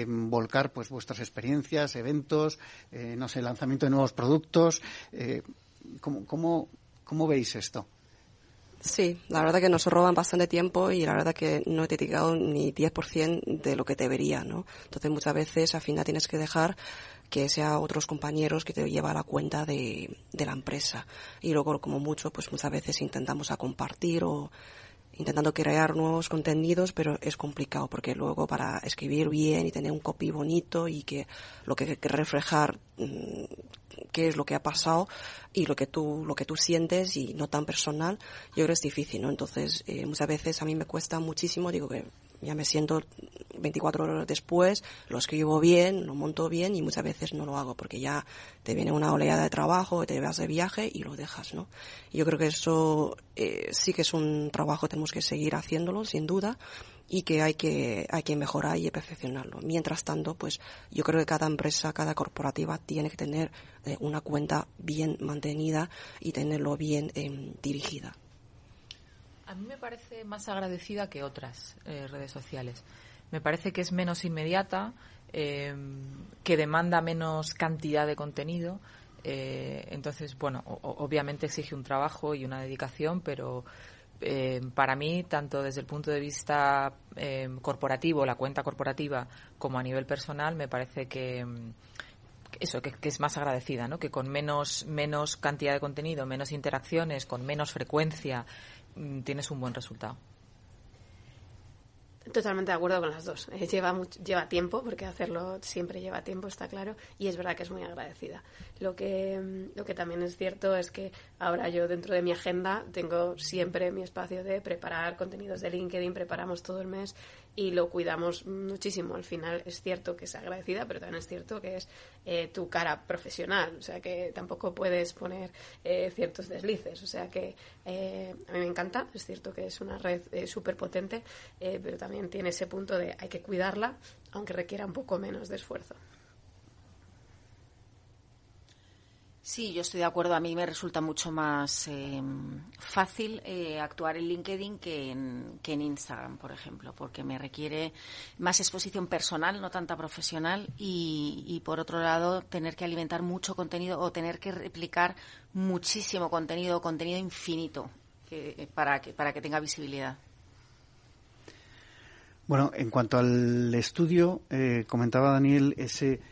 volcar pues vuestras experiencias, eventos, eh, no sé, lanzamiento de nuevos productos. Eh, ¿cómo, cómo, ¿Cómo veis esto? Sí, la verdad que nos roban bastante tiempo y la verdad que no he dedicado ni 10% de lo que debería, ¿no? Entonces muchas veces al final tienes que dejar que sea otros compañeros que te lleva a la cuenta de, de la empresa. Y luego, como mucho, pues muchas veces intentamos a compartir o intentando crear nuevos contenidos, pero es complicado porque luego para escribir bien y tener un copy bonito y que lo que, que reflejar mm, qué es lo que ha pasado y lo que tú lo que tú sientes y no tan personal yo creo que es difícil no entonces eh, muchas veces a mí me cuesta muchísimo digo que ya me siento 24 horas después, lo escribo bien, lo monto bien y muchas veces no lo hago porque ya te viene una oleada de trabajo, te vas de viaje y lo dejas, ¿no? Yo creo que eso eh, sí que es un trabajo, tenemos que seguir haciéndolo, sin duda, y que hay que, hay que mejorar y perfeccionarlo. Mientras tanto, pues yo creo que cada empresa, cada corporativa tiene que tener eh, una cuenta bien mantenida y tenerlo bien em, dirigida. A mí me parece más agradecida que otras eh, redes sociales. Me parece que es menos inmediata, em, que demanda menos cantidad de contenido. Eh, entonces, bueno, obviamente exige un trabajo y una dedicación, pero eh, para mí, tanto desde el punto de vista eh, corporativo, la cuenta corporativa, como a nivel personal, me parece que mm, eso, que, es más agradecida, ¿no? Que con menos, menos cantidad de contenido, menos interacciones, con menos frecuencia, mm, tienes un buen resultado. Totalmente de acuerdo con las dos. Eh, lleva, lleva tiempo, porque hacerlo siempre lleva tiempo, está claro, y es verdad que es muy agradecida. Lo que, mm, lo que también es cierto es que ahora yo dentro de mi agenda tengo siempre mi espacio de preparar contenidos de LinkedIn, preparamos todo el mes y lo cuidamos muchísimo. Al final es cierto que es agradecida, pero también es cierto que es eh, tu cara profesional, o sea que tampoco puedes poner eh, ciertos deslices. O sea que eh, a mí me encanta, es cierto que es una red súper potente, pero también tiene ese punto de hay que cuidarla, aunque requiera un poco menos de esfuerzo. Sí, yo estoy de acuerdo. A mí me resulta mucho más eh, fácil eh, actuar en LinkedIn que en, que en Instagram, por ejemplo, porque me requiere más exposición personal, no tanta profesional, y, por otro lado, tener que alimentar mucho contenido o tener que replicar muchísimo contenido, contenido infinito, para, que, para que tenga visibilidad. Bueno, en cuanto al estudio, eh, comentaba Daniel ese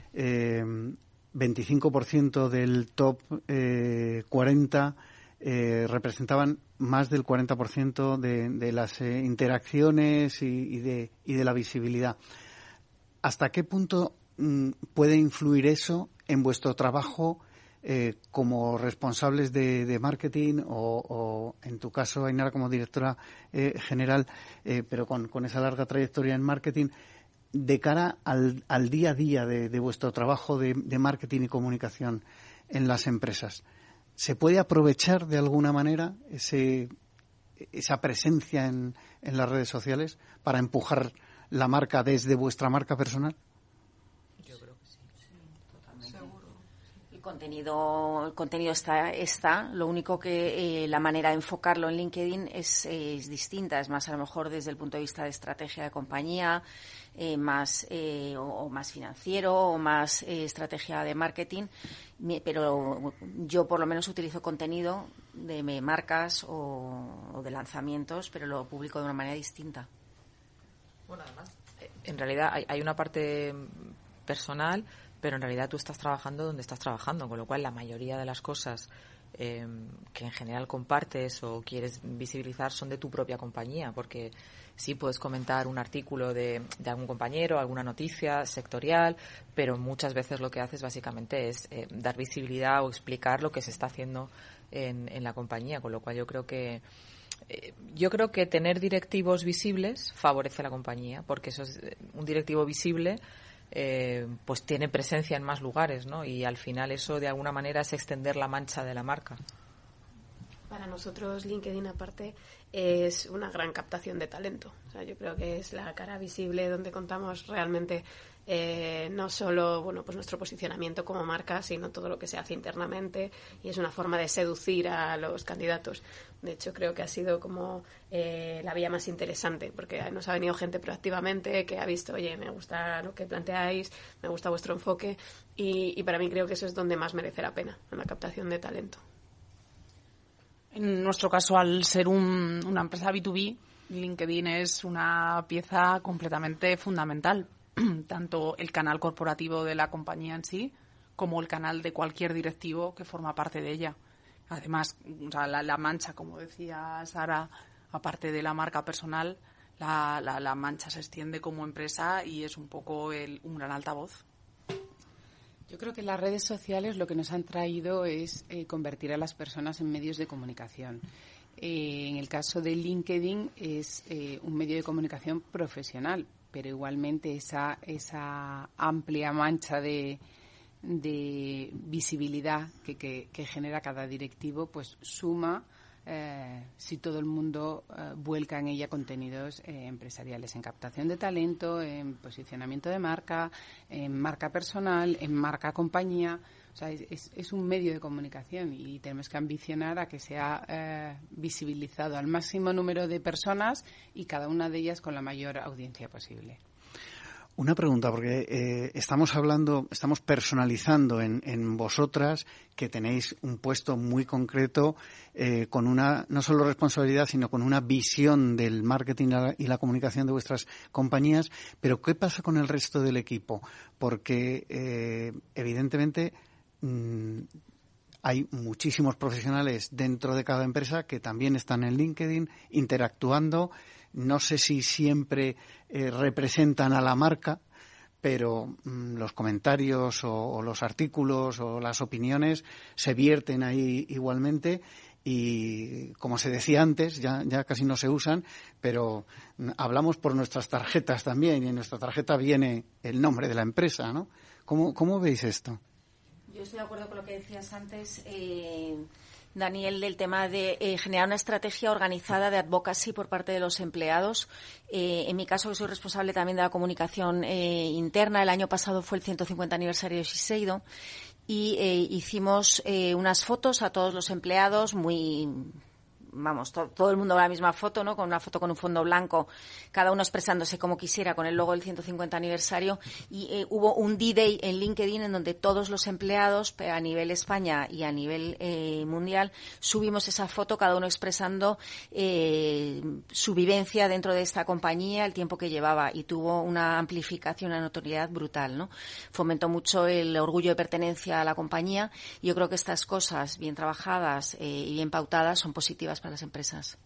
25% del top 40 eh, eh, representaban más del 40% de, de las eh, interacciones y, de, y de la visibilidad. ¿Hasta qué punto mm, puede influir eso en vuestro trabajo eh, como responsables de, marketing o, en tu caso, Ainara, como directora eh, general, eh, pero con, esa larga trayectoria en marketing, de cara al, día a día de, vuestro trabajo de, marketing y comunicación en las empresas, ¿se puede aprovechar de alguna manera ese, esa presencia en, en las redes sociales para empujar la marca desde vuestra marca personal? contenido, el contenido está, está. Lo único que eh, la manera de enfocarlo en LinkedIn es, distinta. Es más, a lo mejor desde el punto de vista de estrategia de compañía, eh, más eh, o, más financiero o más estrategia de marketing. Pero yo por lo menos utilizo contenido de marcas o, de lanzamientos, pero lo publico de una manera distinta. Bueno, además, en realidad hay, hay una parte personal pero en realidad tú estás trabajando donde estás trabajando, con lo cual la mayoría de las cosas eh, que en general compartes o quieres visibilizar son de tu propia compañía, porque sí puedes comentar un artículo de, algún compañero, alguna noticia sectorial, pero muchas veces lo que haces básicamente es eh, dar visibilidad o explicar lo que se está haciendo en, en la compañía, con lo cual yo creo que eh, yo creo que tener directivos visibles favorece a la compañía, porque eso es un directivo visible eh, pues tiene presencia en más lugares, ¿no? Y al final eso de alguna manera es extender la mancha de la marca. Para nosotros LinkedIn aparte es una gran captación de talento. O sea, yo creo que es la cara visible donde contamos realmente eh, no solo bueno pues nuestro posicionamiento como marca, sino todo lo que se hace internamente y es una forma de seducir a los candidatos. De hecho, creo que ha sido como eh, la vía más interesante, porque nos ha venido gente proactivamente que ha visto, oye, me gusta lo que planteáis, me gusta vuestro enfoque y, para mí creo que eso es donde más merece la pena, en la captación de talento. En nuestro caso, al ser una empresa B2B, LinkedIn es una pieza completamente fundamental tanto el canal corporativo de la compañía en sí como el canal de cualquier directivo que forma parte de ella. Además, la, mancha, como decía Sara, aparte de la marca personal, la, la, mancha se extiende como empresa y es un poco el, un gran altavoz. Yo creo que las redes sociales lo que nos han traído es eh, convertir a las personas en medios de comunicación. Eh, en el caso de LinkedIn es eh, un medio de comunicación profesional, pero igualmente esa, esa amplia mancha de, de visibilidad que, genera cada directivo, pues suma eh, si todo el mundo eh, vuelca en ella contenidos eh, empresariales, en captación de talento, en posicionamiento de marca, en marca personal, en marca compañía. O sea, es, es, un medio de comunicación y tenemos que ambicionar a que sea visibilizado al máximo número de personas y cada una de ellas con la mayor audiencia posible. Una pregunta, porque eh, estamos hablando, estamos personalizando en, en, vosotras que tenéis un puesto muy concreto eh, con una, no solo responsabilidad, sino con una visión del marketing y la comunicación de vuestras compañías. Pero, ¿qué pasa con el resto del equipo? Porque, eh, evidentemente, Mm, hay muchísimos profesionales dentro de cada empresa que también están en LinkedIn interactuando. No sé si siempre eh, representan a la marca, pero mm, los comentarios o, los artículos o las opiniones se vierten ahí igualmente y como se decía antes, ya, casi no se usan, pero mm, hablamos por nuestras tarjetas también y en nuestra tarjeta viene el nombre de la empresa, ¿no? ¿Cómo, cómo veis esto? Yo estoy de acuerdo con lo que decías antes. Eh, Daniel, del tema de eh, generar una estrategia organizada de advocacy por parte de los empleados. Eh, en mi caso, que soy responsable también de la comunicación interna, el año pasado fue el 150 aniversario de Shiseido y hicimos unas fotos a todos los empleados muy vamos, todo el mundo la misma foto, ¿no? Con una foto con un fondo blanco, cada uno expresándose como quisiera con el logo del 150 aniversario. Y eh, hubo un D-Day en LinkedIn en donde todos los empleados a nivel España y a nivel eh, mundial subimos esa foto, cada uno expresando eh, su vivencia dentro de esta compañía, el tiempo que llevaba y tuvo una amplificación, una notoriedad brutal, ¿no? Fomentó mucho el orgullo de pertenencia a la compañía yo creo que estas cosas bien trabajadas y bien pautadas son positivas para las empresas.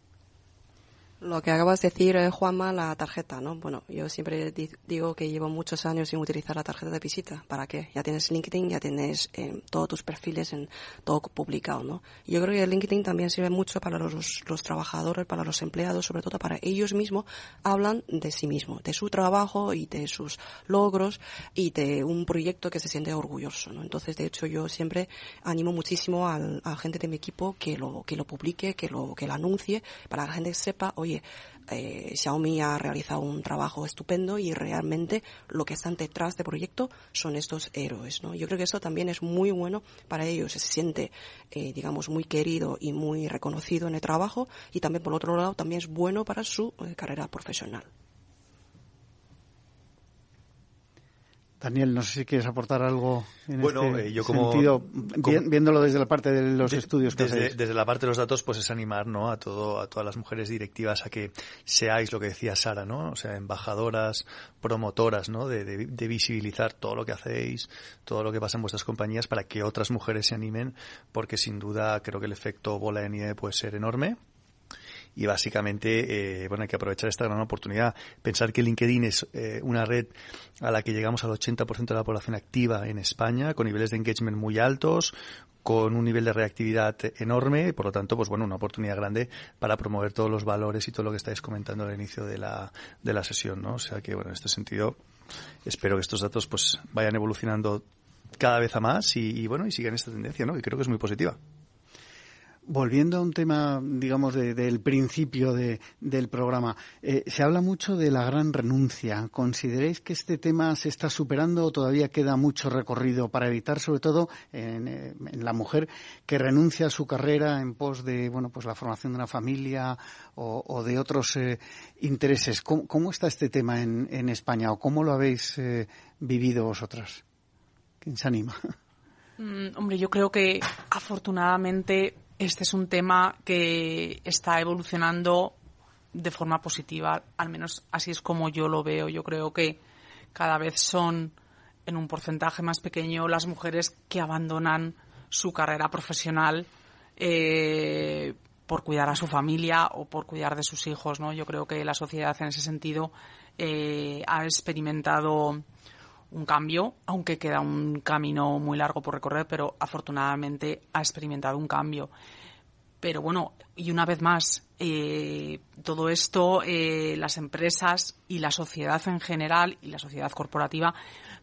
Lo que acabas de decir, eh, Juanma, la tarjeta, ¿no? Bueno, yo siempre digo que llevo muchos años sin utilizar la tarjeta de visita. ¿Para qué? Ya tienes LinkedIn, ya tienes eh, todos tus perfiles en todo publicado, ¿no? Yo creo que LinkedIn también sirve mucho para los, los trabajadores, para los empleados, sobre todo para ellos mismos, hablan de sí mismos, de su trabajo y de sus logros y de un proyecto que se siente orgulloso, ¿no? Entonces, de hecho, yo siempre animo muchísimo al, a gente de mi equipo que lo, que lo publique, que lo, que lo anuncie, para que la gente sepa, eh, Xiaomi ha realizado un trabajo estupendo y realmente lo que están detrás del proyecto son estos héroes, ¿no? Yo creo que eso también es muy bueno para ellos, se siente, eh, digamos, muy querido y muy reconocido en el trabajo y también por otro lado también es bueno para su eh, carrera profesional. Daniel, no sé si quieres aportar algo en bueno, este eh, yo como, sentido, viéndolo desde la parte de los estudios que desde, desde, la parte de los datos, pues es animar, ¿no? A todo, a todas las mujeres directivas a que seáis lo que decía Sara, ¿no? O sea, embajadoras, promotoras, ¿no? De, de, de visibilizar todo lo que hacéis, todo lo que pasa en vuestras compañías para que otras mujeres se animen, porque sin duda creo que el efecto bola de nieve puede ser enorme y básicamente eh, bueno hay que aprovechar esta gran oportunidad pensar que LinkedIn es eh, una red a la que llegamos al 80% de la población activa en España con niveles de engagement muy altos con un nivel de reactividad enorme, por lo tanto, pues bueno, una oportunidad grande para promover todos los valores y todo lo que estáis comentando al inicio de la, de la sesión, ¿no? O sea que, bueno, en este sentido, espero que estos datos pues vayan evolucionando cada vez a más y, y bueno, y sigan esta tendencia, ¿no? Y creo que es muy positiva. Volviendo a un tema, digamos, del principio del programa, eh, se habla mucho de la gran renuncia. ¿Consideráis que este tema se está superando o todavía queda mucho recorrido para evitar, sobre todo, en, eh, la mujer que renuncia a su carrera en pos de, bueno, pues la formación de una familia o, de otros eh, intereses? ¿Cómo, está este tema en, en, España o cómo lo habéis vivido vosotras? ¿Quién se anima? Mm, hombre, yo creo que afortunadamente este es un tema que está evolucionando de forma positiva, al menos así es como yo lo veo. Yo creo que cada vez son en un porcentaje más pequeño las mujeres que abandonan su carrera profesional eh, por cuidar a su familia o por cuidar de sus hijos. ¿no? Yo creo que la sociedad en ese sentido eh, ha experimentado un cambio, aunque queda un camino muy largo por recorrer, pero afortunadamente ha experimentado un cambio. Pero bueno, y una vez más, eh, todo esto, eh, las empresas y la sociedad en general y la sociedad corporativa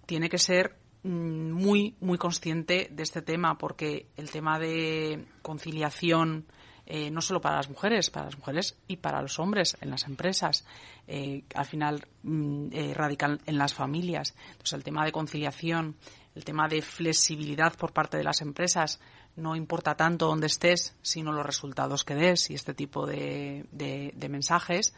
tiene que ser mm, muy, muy consciente de este tema, porque el tema de conciliación, eh, no solo para las mujeres, para las mujeres y para los hombres en las empresas, eh, al final mm, eh, radican en las familias. Entonces, el tema de conciliación, el tema de flexibilidad por parte de las empresas, no importa tanto dónde estés, sino los resultados que des y este tipo de mensajes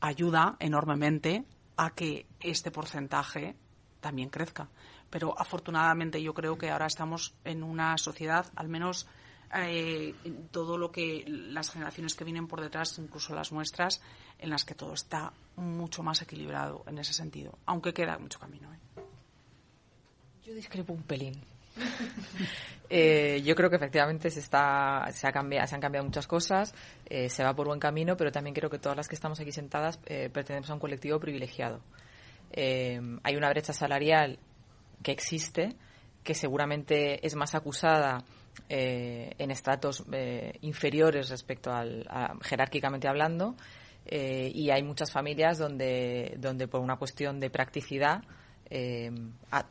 ayuda enormemente a que este porcentaje también crezca. Pero afortunadamente yo creo que ahora estamos en una sociedad, al menos eh, todo lo que las generaciones que vienen por detrás, incluso las nuestras, en las que todo está mucho más equilibrado en ese sentido, aunque queda mucho camino. ¿eh? Yo discrepo un pelín. eh, yo creo que efectivamente se, está, se, ha cambiado, se han cambiado muchas cosas, eh, se va por buen camino, pero también creo que todas las que estamos aquí sentadas eh, pertenecemos a un colectivo privilegiado. Eh, hay una brecha salarial que existe, que seguramente es más acusada eh, en estratos eh, inferiores respecto al jerárquicamente hablando eh, y hay muchas familias donde donde por una cuestión de practicidad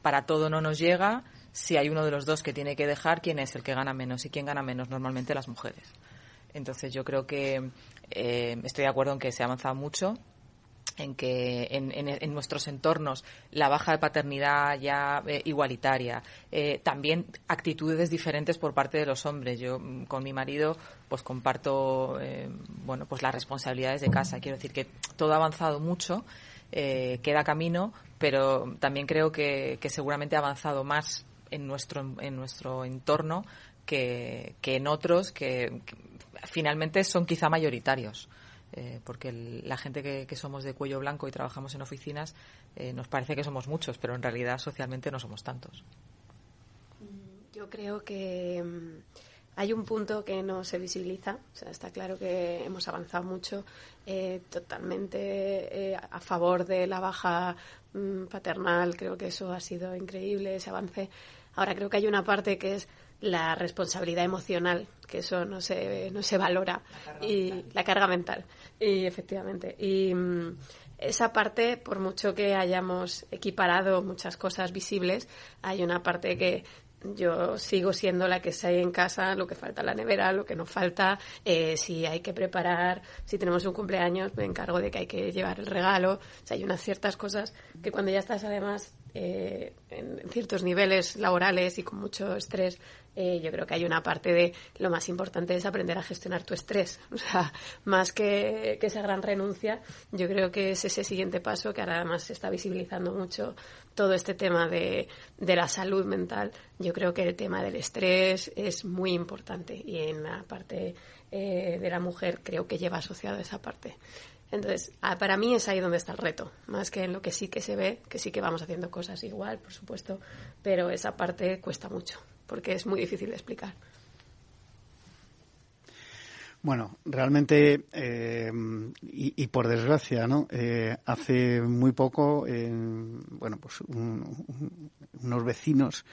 para todo no nos llega si hay uno de los dos que tiene que dejar quién es el que gana menos y quién gana menos normalmente las mujeres. Entonces yo creo que estoy de acuerdo en que se ha avanzado mucho en que en, nuestros entornos la baja de paternidad ya eh, igualitaria, eh, también actitudes diferentes por parte de los hombres. Yo mm, con mi marido pues comparto eh, bueno pues las responsabilidades de casa. Quiero decir que todo ha avanzado mucho, queda camino, pero también creo que, seguramente ha avanzado más en nuestro en nuestro entorno que en otros que finalmente son quizá mayoritarios. Eh, porque la gente que, somos de cuello blanco y trabajamos en oficinas eh, nos parece que somos muchos, pero en realidad socialmente no somos tantos. Yo creo que mm, hay un punto que no se visibiliza. O sea, está claro que hemos avanzado mucho eh, totalmente a favor de la baja mm, paternal. Creo que eso ha sido increíble, ese avance. Ahora creo que hay una parte que es la responsabilidad emocional, que eso no se, no se valora. y la carga mental. Y efectivamente. Y mm, esa parte, por mucho que hayamos equiparado muchas cosas visibles, hay una parte que yo sigo siendo la que está en casa, lo que falta en la nevera, lo que no falta, eh, si hay que preparar, si tenemos un cumpleaños, me encargo de que hay que llevar el regalo. O sea, hay unas ciertas cosas que cuando ya estás además eh, en ciertos niveles laborales y con mucho estrés, eh, yo creo que hay una parte de lo más importante es aprender a gestionar tu estrés. O sea, más que, esa gran renuncia, yo creo que es ese siguiente paso que ahora además se está visibilizando mucho todo este tema de, de la salud mental. Yo creo que el tema del estrés es muy importante y en la parte eh, de la mujer creo que lleva asociado esa parte. Entonces, para mí es ahí donde está el reto, más que en lo que sí que se ve, que sí que vamos haciendo cosas igual, por supuesto, pero esa parte cuesta mucho porque es muy difícil de explicar. Bueno, realmente, eh, y, por desgracia, ¿no? Eh, hace muy poco, bueno, pues unos vecinos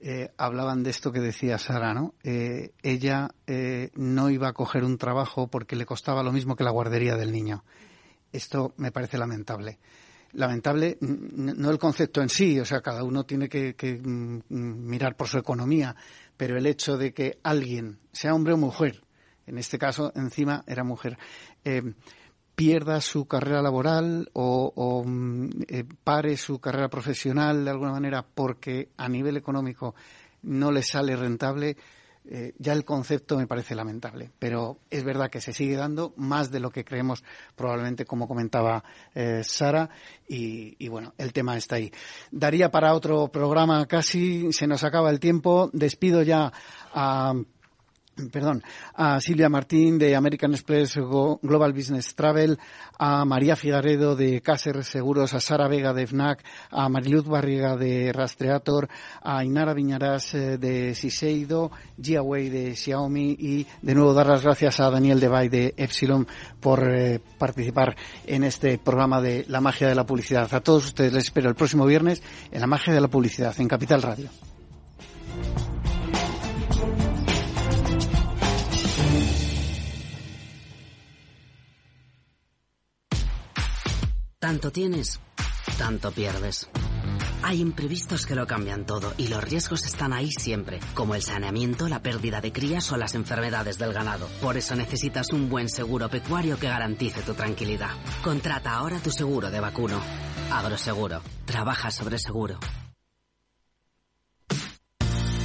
eh, hablaban de esto que decía Sara, ¿no? ella no iba a coger un trabajo porque le costaba lo mismo que la guardería del niño. Esto me parece lamentable lamentable, no el concepto en sí, o sea, cada uno tiene que, mm, mirar por su economía, pero el hecho de que alguien, sea hombre o mujer, en este caso encima era mujer, eh, pierda su carrera laboral o, mm, eh, pare su carrera profesional de alguna manera porque a nivel económico no le sale rentable, eh, ya el concepto me parece lamentable, pero es verdad que se sigue dando más de lo que creemos probablemente, como comentaba Sara, y, bueno, el tema está ahí. Daría para otro programa casi, se nos acaba el tiempo, despido ya a perdón, a Silvia Martín de American Express Global Business Travel, a María Figaredo de Cáceres Seguros, a Sara Vega de FNAC, a Mariluz Barriga de Rastreator, a Inara Viñarás eh, de Siseido, Giawei de Xiaomi y de nuevo dar las gracias a Daniel Debay de Epsilon por eh, participar en este programa de La Magia de la Publicidad. A todos ustedes les espero el próximo viernes en La Magia de la Publicidad en Capital Radio. Tanto tienes, tanto pierdes. Hay imprevistos que lo cambian todo y los riesgos están ahí siempre, como el saneamiento, la pérdida de crías o las enfermedades del ganado. Por eso necesitas un buen seguro pecuario que garantice tu tranquilidad. Contrata ahora tu seguro de vacuno. Agroseguro. Trabaja sobre seguro.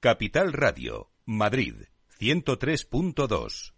Capital Radio, Madrid, 103.2.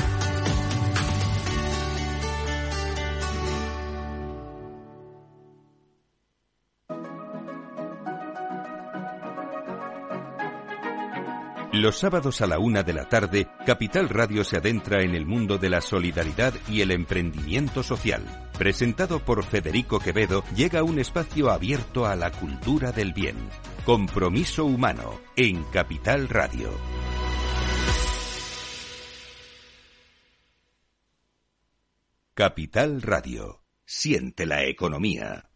Los sábados a la una de la tarde, Capital Radio se adentra en el mundo de la solidaridad y el emprendimiento social. Presentado por Federico Quevedo, llega un espacio abierto a la cultura del bien. Compromiso humano en Capital Radio. Capital Radio. Siente la economía.